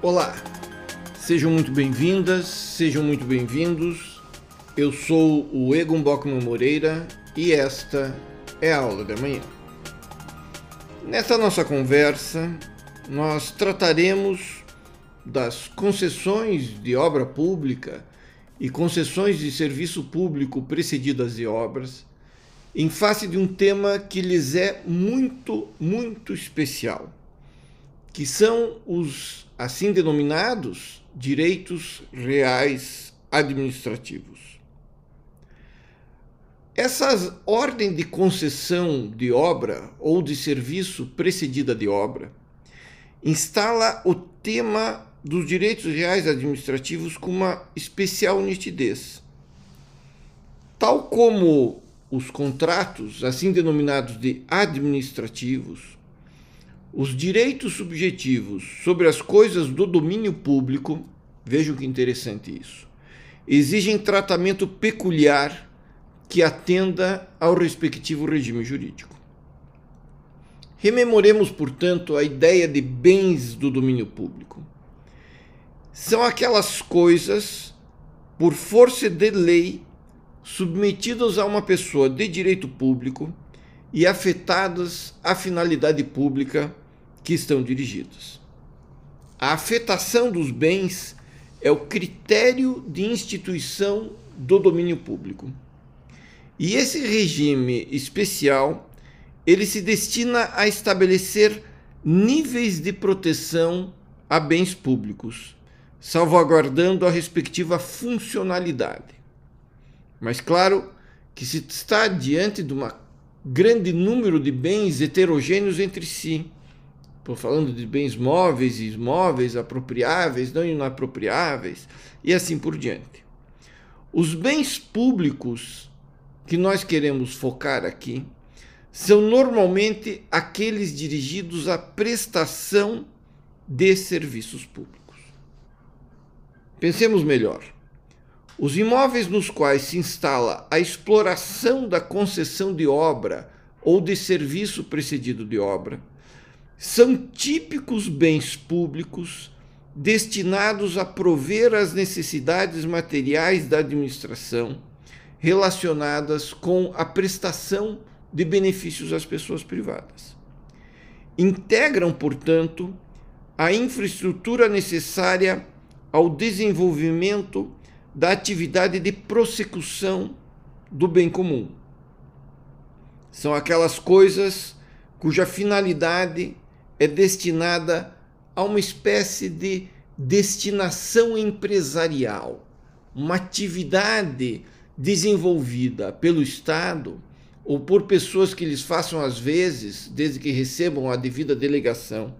Olá, sejam muito bem-vindas, sejam muito bem-vindos. Eu sou o Egon Bockman Moreira e esta é a aula da manhã. Nesta nossa conversa, nós trataremos das concessões de obra pública e concessões de serviço público precedidas de obras, em face de um tema que lhes é muito, muito especial, que são os assim denominados direitos reais administrativos. Essa ordem de concessão de obra ou de serviço precedida de obra instala o tema dos direitos reais administrativos com uma especial nitidez. Tal como os contratos, assim denominados de administrativos, os direitos subjetivos sobre as coisas do domínio público, vejam que interessante isso, exigem tratamento peculiar que atenda ao respectivo regime jurídico. Rememoremos, portanto, a ideia de bens do domínio público. São aquelas coisas, por força de lei, submetidas a uma pessoa de direito público e afetadas à finalidade pública que estão dirigidas. A afetação dos bens é o critério de instituição do domínio público. E esse regime especial, ele se destina a estabelecer níveis de proteção a bens públicos, salvaguardando a respectiva funcionalidade. Mas claro que se está diante de uma grande número de bens heterogêneos entre si. Estou falando de bens móveis e imóveis, apropriáveis, não inapropriáveis, e assim por diante. Os bens públicos que nós queremos focar aqui são normalmente aqueles dirigidos à prestação de serviços públicos. Pensemos melhor. Os imóveis nos quais se instala a exploração da concessão de obra ou de serviço precedido de obra são típicos bens públicos destinados a prover as necessidades materiais da administração relacionadas com a prestação de benefícios às pessoas privadas. Integram, portanto, a infraestrutura necessária ao desenvolvimento da atividade de prossecução do bem comum. São aquelas coisas cuja finalidade é destinada a uma espécie de destinação empresarial, uma atividade desenvolvida pelo Estado ou por pessoas que lhes façam às vezes, desde que recebam a devida delegação,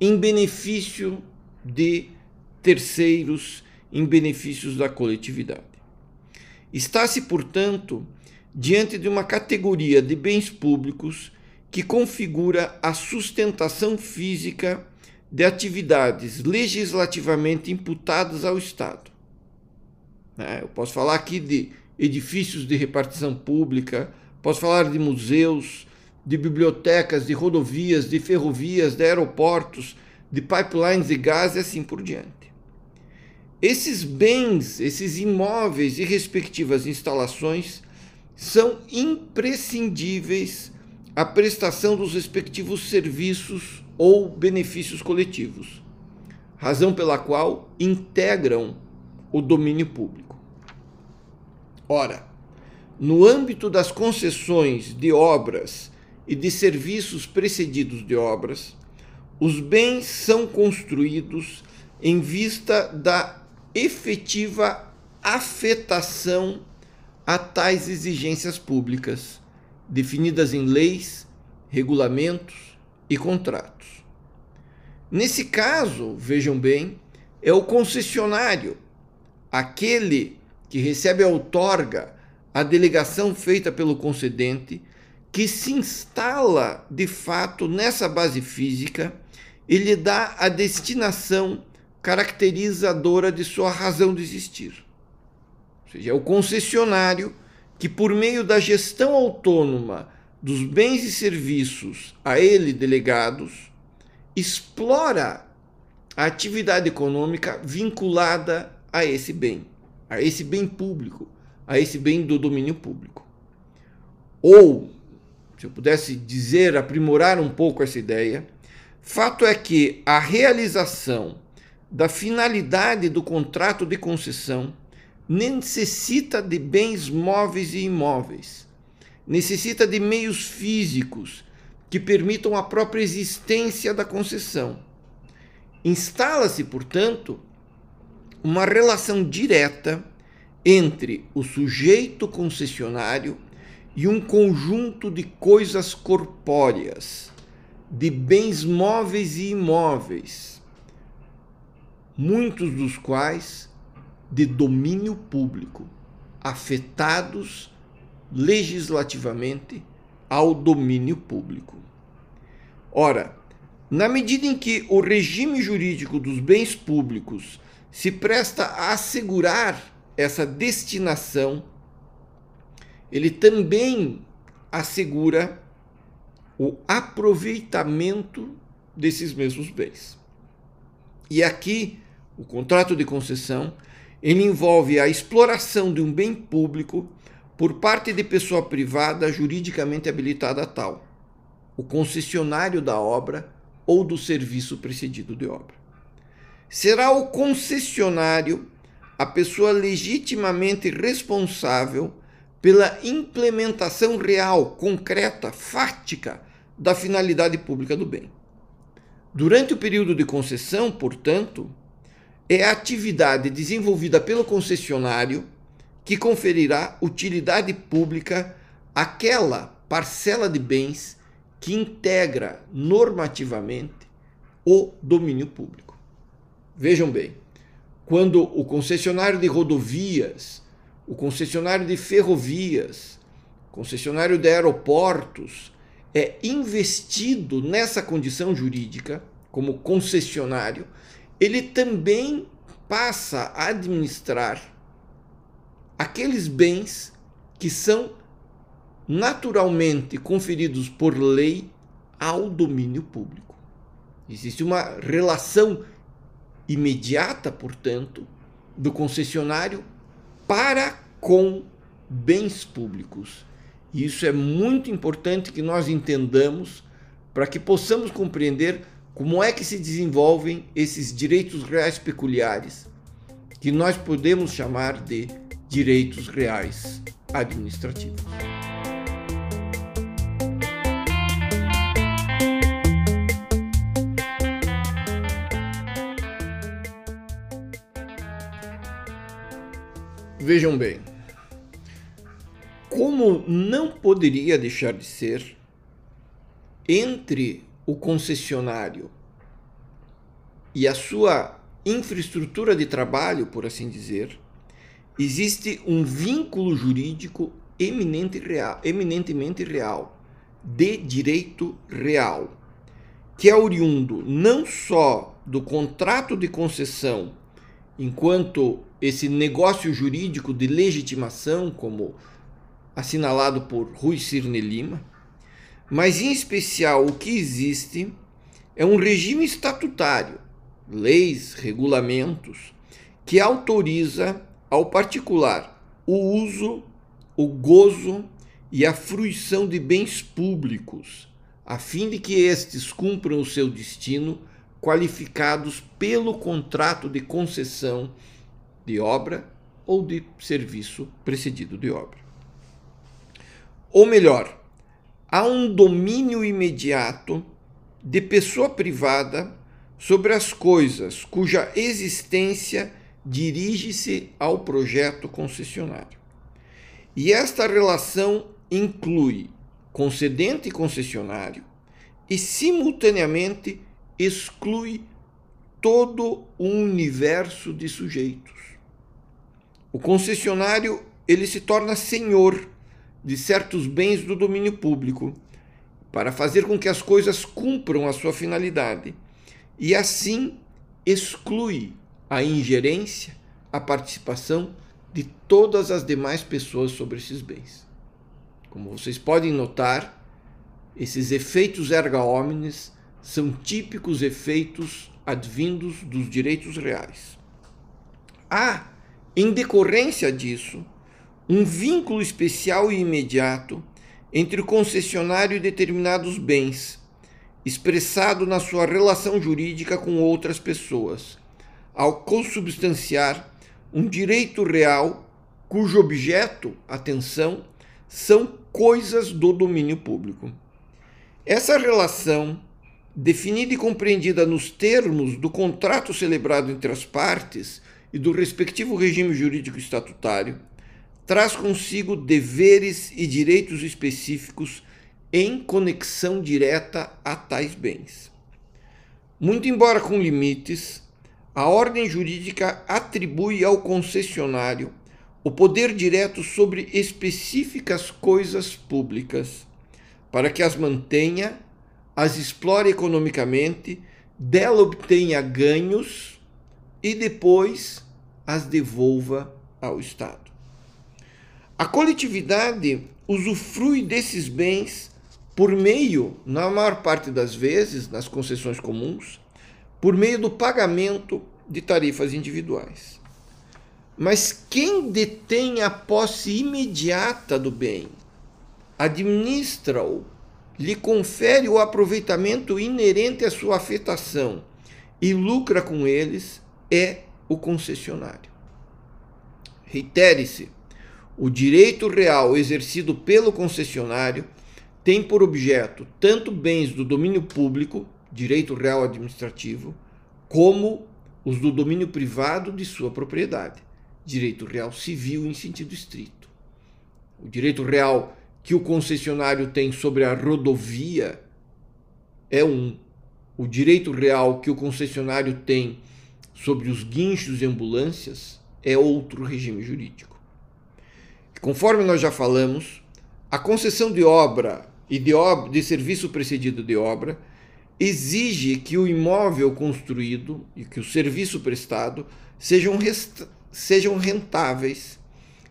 em benefício de terceiros em benefícios da coletividade. Está-se, portanto, diante de uma categoria de bens públicos que configura a sustentação física de atividades legislativamente imputadas ao Estado. Né? Eu posso falar aqui de edifícios de repartição pública, posso falar de museus, de bibliotecas, de rodovias, de ferrovias, de aeroportos, de pipelines de gás e assim por diante. Esses bens, esses imóveis e respectivas instalações são imprescindíveis à prestação dos respectivos serviços ou benefícios coletivos, razão pela qual integram o domínio público. Ora, no âmbito das concessões de obras e de serviços precedidos de obras, os bens são construídos em vista da efetiva afetação a tais exigências públicas, definidas em leis, regulamentos e contratos. Nesse caso, vejam bem, é o concessionário, aquele que recebe a outorga, a delegação feita pelo concedente, que se instala de fato nessa base física e lhe dá a destinação caracterizadora de sua razão de existir. Ou seja, é o concessionário que, por meio da gestão autônoma dos bens e serviços a ele delegados, explora a atividade econômica vinculada a esse bem, a esse bem público, a esse bem do domínio público. Ou, se eu pudesse dizer, aprimorar um pouco essa ideia, fato é que a realização da finalidade do contrato de concessão necessita de bens móveis e imóveis, necessita de meios físicos que permitam a própria existência da concessão. Instala-se, portanto, uma relação direta entre o sujeito concessionário e um conjunto de coisas corpóreas, de bens móveis e imóveis, muitos dos quais de domínio público, afetados legislativamente ao domínio público. Ora, na medida em que o regime jurídico dos bens públicos se presta a assegurar essa destinação, ele também assegura o aproveitamento desses mesmos bens. E aqui, o contrato de concessão, ele envolve a exploração de um bem público por parte de pessoa privada juridicamente habilitada a tal, o concessionário da obra ou do serviço precedido de obra. Será o concessionário a pessoa legitimamente responsável pela implementação real, concreta, fática da finalidade pública do bem. Durante o período de concessão, portanto, é a atividade desenvolvida pelo concessionário que conferirá utilidade pública àquela parcela de bens que integra normativamente o domínio público. Vejam bem, quando o concessionário de rodovias, o concessionário de ferrovias, concessionário de aeroportos é investido nessa condição jurídica como concessionário, ele também passa a administrar aqueles bens que são naturalmente conferidos por lei ao domínio público. Existe uma relação imediata, portanto, do concessionário para com bens públicos. Isso é muito importante que nós entendamos para que possamos compreender como é que se desenvolvem esses direitos reais peculiares, que nós podemos chamar de direitos reais administrativos. Vejam bem, como não poderia deixar de ser, entre o concessionário. E a sua infraestrutura de trabalho, por assim dizer, existe um vínculo jurídico eminente real, eminentemente real, de direito real, que é oriundo não só do contrato de concessão enquanto esse negócio jurídico de legitimação, como assinalado por Rui Cirne Lima, mas em especial o que existe é um regime estatutário, leis, regulamentos, que autoriza ao particular o uso, o gozo e a fruição de bens públicos, a fim de que estes cumpram o seu destino qualificados pelo contrato de concessão de obra ou de serviço precedido de obra. Ou melhor, há um domínio imediato de pessoa privada sobre as coisas cuja existência dirige-se ao projeto concessionário. E esta relação inclui concedente e concessionário e, simultaneamente, exclui todo um universo de sujeitos. O concessionário ele se torna senhor de certos bens do domínio público para fazer com que as coisas cumpram a sua finalidade e assim exclui a ingerência, a participação de todas as demais pessoas sobre esses bens. Como vocês podem notar, esses efeitos erga omnes são típicos efeitos advindos dos direitos reais. Há, em decorrência disso, um vínculo especial e imediato entre o concessionário e determinados bens, expressado na sua relação jurídica com outras pessoas, ao consubstanciar um direito real cujo objeto, atenção, são coisas do domínio público. Essa relação, definida e compreendida nos termos do contrato celebrado entre as partes e do respectivo regime jurídico estatutário, traz consigo deveres e direitos específicos em conexão direta a tais bens. Muito embora com limites, a ordem jurídica atribui ao concessionário o poder direto sobre específicas coisas públicas, para que as mantenha, as explore economicamente, dela obtenha ganhos e depois as devolva ao Estado. A coletividade usufrui desses bens por meio, na maior parte das vezes, nas concessões comuns, por meio do pagamento de tarifas individuais. Mas quem detém a posse imediata do bem, administra-o, lhe confere o aproveitamento inerente à sua afetação e lucra com eles, é o concessionário. Reitere-se, o direito real exercido pelo concessionário tem por objeto tanto bens do domínio público, direito real administrativo, como os do domínio privado de sua propriedade direito real civil em sentido estrito. O direito real que o concessionário tem sobre a rodovia é um. O direito real que o concessionário tem sobre os guinchos e ambulâncias é outro regime jurídico. Conforme nós já falamos, a concessão de obra e de, ob de serviço precedido de obra exige que o imóvel construído e que o serviço prestado sejam sejam rentáveis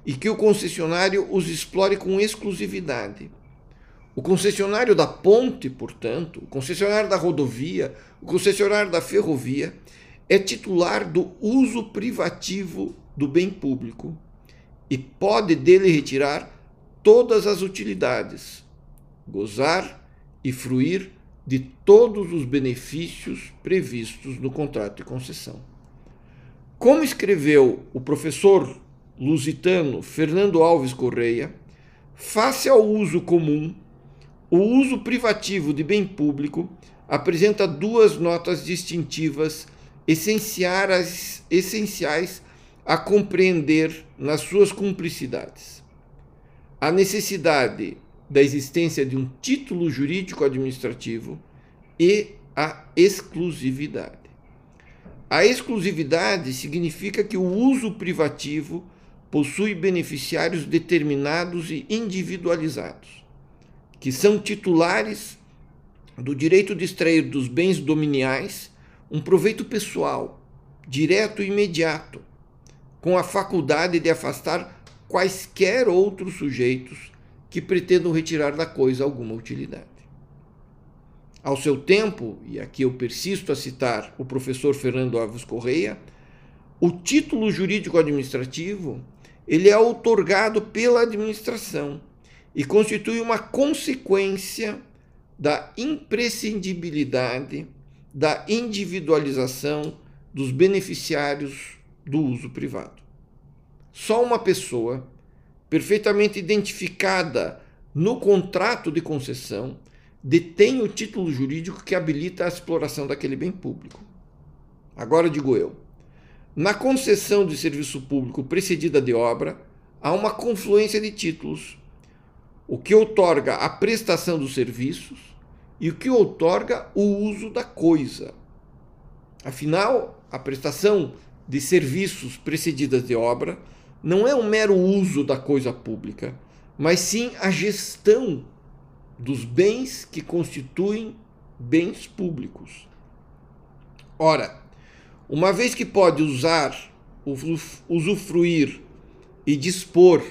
e que o concessionário os explore com exclusividade. O concessionário da ponte, portanto, o concessionário da rodovia, o concessionário da ferrovia, é titular do uso privativo do bem público e pode dele retirar todas as utilidades, gozar e fruir de todos os benefícios previstos no contrato de concessão. Como escreveu o professor lusitano Fernando Alves Correia, face ao uso comum, o uso privativo de bem público apresenta duas notas distintivas essenciais, a compreender nas suas cumplicidades. A necessidade da existência de um título jurídico administrativo e a exclusividade. A exclusividade significa que o uso privativo possui beneficiários determinados e individualizados, que são titulares do direito de extrair dos bens dominiais um proveito pessoal, direto e imediato, com a faculdade de afastar quaisquer outros sujeitos que pretendam retirar da coisa alguma utilidade. Ao seu tempo, e aqui eu persisto a citar o professor Fernando Alves Correia, o título jurídico administrativo ele é outorgado pela administração e constitui uma consequência da imprescindibilidade da individualização dos beneficiários do uso privado. Só uma pessoa perfeitamente identificada no contrato de concessão detém o título jurídico que habilita a exploração daquele bem público. Agora digo eu, na concessão de serviço público precedida de obra, há uma confluência de títulos, o que outorga a prestação dos serviços e o que outorga o uso da coisa. Afinal, a prestação de serviços precedidas de obra não é um mero uso da coisa pública, mas sim a gestão dos bens que constituem bens públicos. Ora, uma vez que pode usar, usufruir e dispor,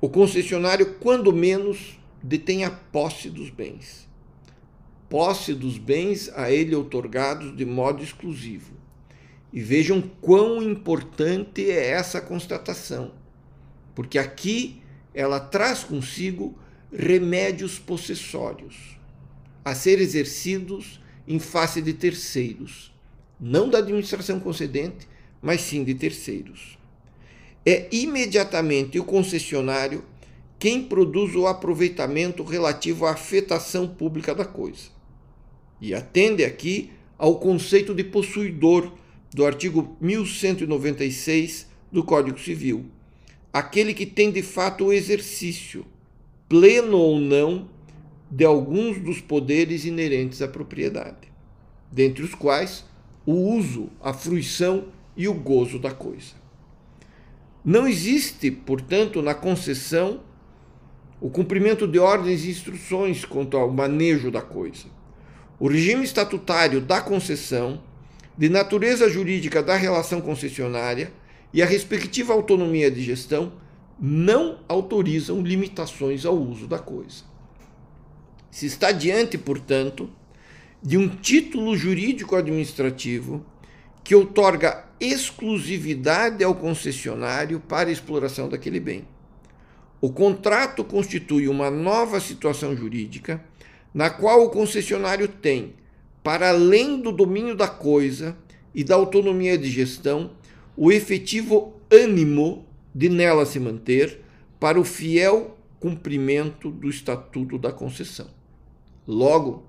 o concessionário, quando menos, detém a posse dos bens. posse dos bens a ele outorgados de modo exclusivo. E vejam quão importante é essa constatação, porque aqui ela traz consigo remédios possessórios a ser exercidos em face de terceiros, não da administração concedente, mas sim de terceiros. É imediatamente o concessionário quem produz o aproveitamento relativo à afetação pública da coisa. E atende aqui ao conceito de possuidor do artigo 1196 do Código Civil, aquele que tem de fato o exercício, pleno ou não, de alguns dos poderes inerentes à propriedade, dentre os quais o uso, a fruição e o gozo da coisa. Não existe, portanto, na concessão o cumprimento de ordens e instruções quanto ao manejo da coisa. O regime estatutário da concessão, de natureza jurídica da relação concessionária e a respectiva autonomia de gestão não autorizam limitações ao uso da coisa. Se está diante, portanto, de um título jurídico administrativo que outorga exclusividade ao concessionário para a exploração daquele bem. O contrato constitui uma nova situação jurídica na qual o concessionário tem, para além do domínio da coisa e da autonomia de gestão, o efetivo ânimo de nela se manter para o fiel cumprimento do estatuto da concessão. Logo,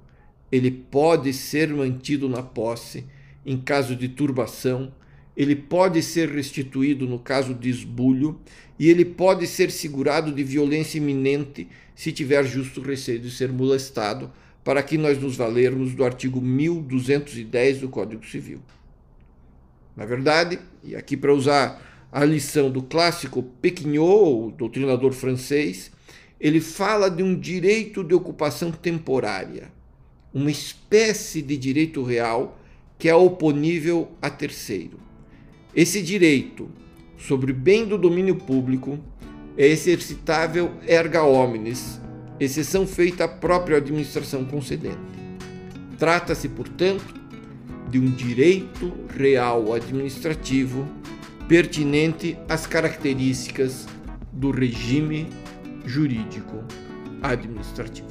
ele pode ser mantido na posse em caso de turbação ele pode ser restituído no caso de esbulho e ele pode ser segurado de violência iminente se tiver justo receio de ser molestado, para que nós nos valermos do artigo 1210 do Código Civil. Na verdade, e aqui para usar a lição do clássico Pequignot, o doutrinador francês, ele fala de um direito de ocupação temporária, uma espécie de direito real que é oponível a terceiro. Esse direito sobre bem do domínio público é exercitável erga omnes, exceção feita à própria administração concedente. Trata-se, portanto, de um direito real administrativo pertinente às características do regime jurídico administrativo.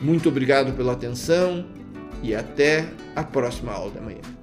Muito obrigado pela atenção e até a próxima aula da manhã.